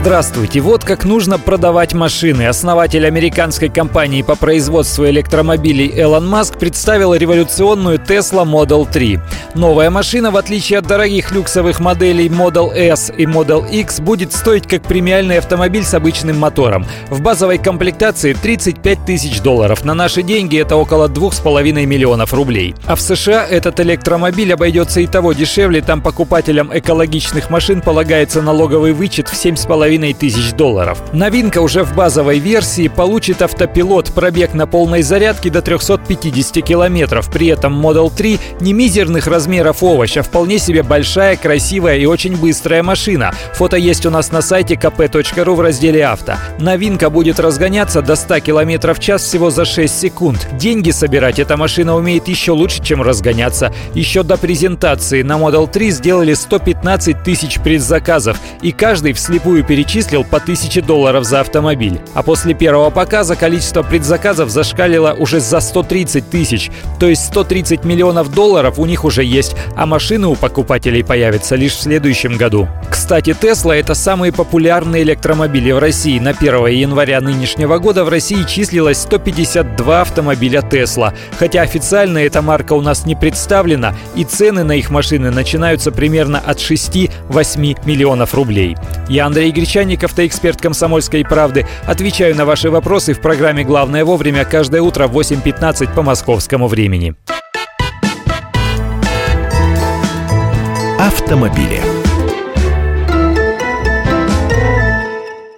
Здравствуйте. Вот как нужно продавать машины. Основатель американской компании по производству электромобилей Элон Маск представил революционную Tesla Model 3. Новая машина, в отличие от дорогих люксовых моделей Model S и Model X, будет стоить как премиальный автомобиль с обычным мотором. В базовой комплектации 35 тысяч долларов. На наши деньги это около 2,5 миллионов рублей. А в США этот электромобиль обойдется и того дешевле. Там покупателям экологичных машин полагается налоговый вычет в 7,5 тысяч долларов. Новинка уже в базовой версии получит автопилот, пробег на полной зарядке до 350 километров. При этом Model 3 не мизерных размеров овощ, а вполне себе большая, красивая и очень быстрая машина. Фото есть у нас на сайте kp.ru в разделе «Авто». Новинка будет разгоняться до 100 км в час всего за 6 секунд. Деньги собирать эта машина умеет еще лучше, чем разгоняться. Еще до презентации на Model 3 сделали 115 тысяч предзаказов, и каждый вслепую перед перечислил по 1000 долларов за автомобиль. А после первого показа количество предзаказов зашкалило уже за 130 тысяч. То есть 130 миллионов долларов у них уже есть, а машины у покупателей появятся лишь в следующем году. Кстати, Tesla — это самые популярные электромобили в России. На 1 января нынешнего года в России числилось 152 автомобиля Tesla. Хотя официально эта марка у нас не представлена, и цены на их машины начинаются примерно от 6-8 миллионов рублей. Я Андрей Грищ Гречаник, автоэксперт «Комсомольской правды». Отвечаю на ваши вопросы в программе «Главное вовремя» каждое утро в 8.15 по московскому времени. Автомобили.